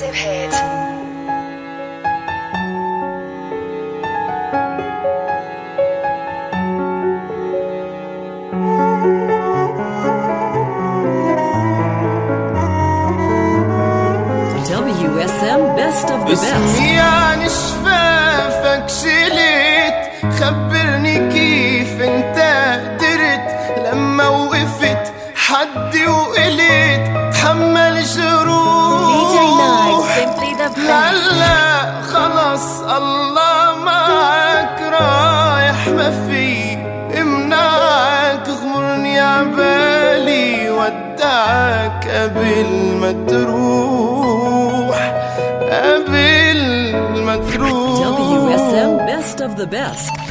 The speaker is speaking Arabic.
exclusive hit. WSM Best of the Best. عن شفافك شلت خبرني كيف انت قدرت لما وقفت حدي وقلت تحمل جروح خلص الله معك رايح ما في امنعك غمرني عبالي ودعك قبل ما تروح قبل ما تروح WSM Best of the Best.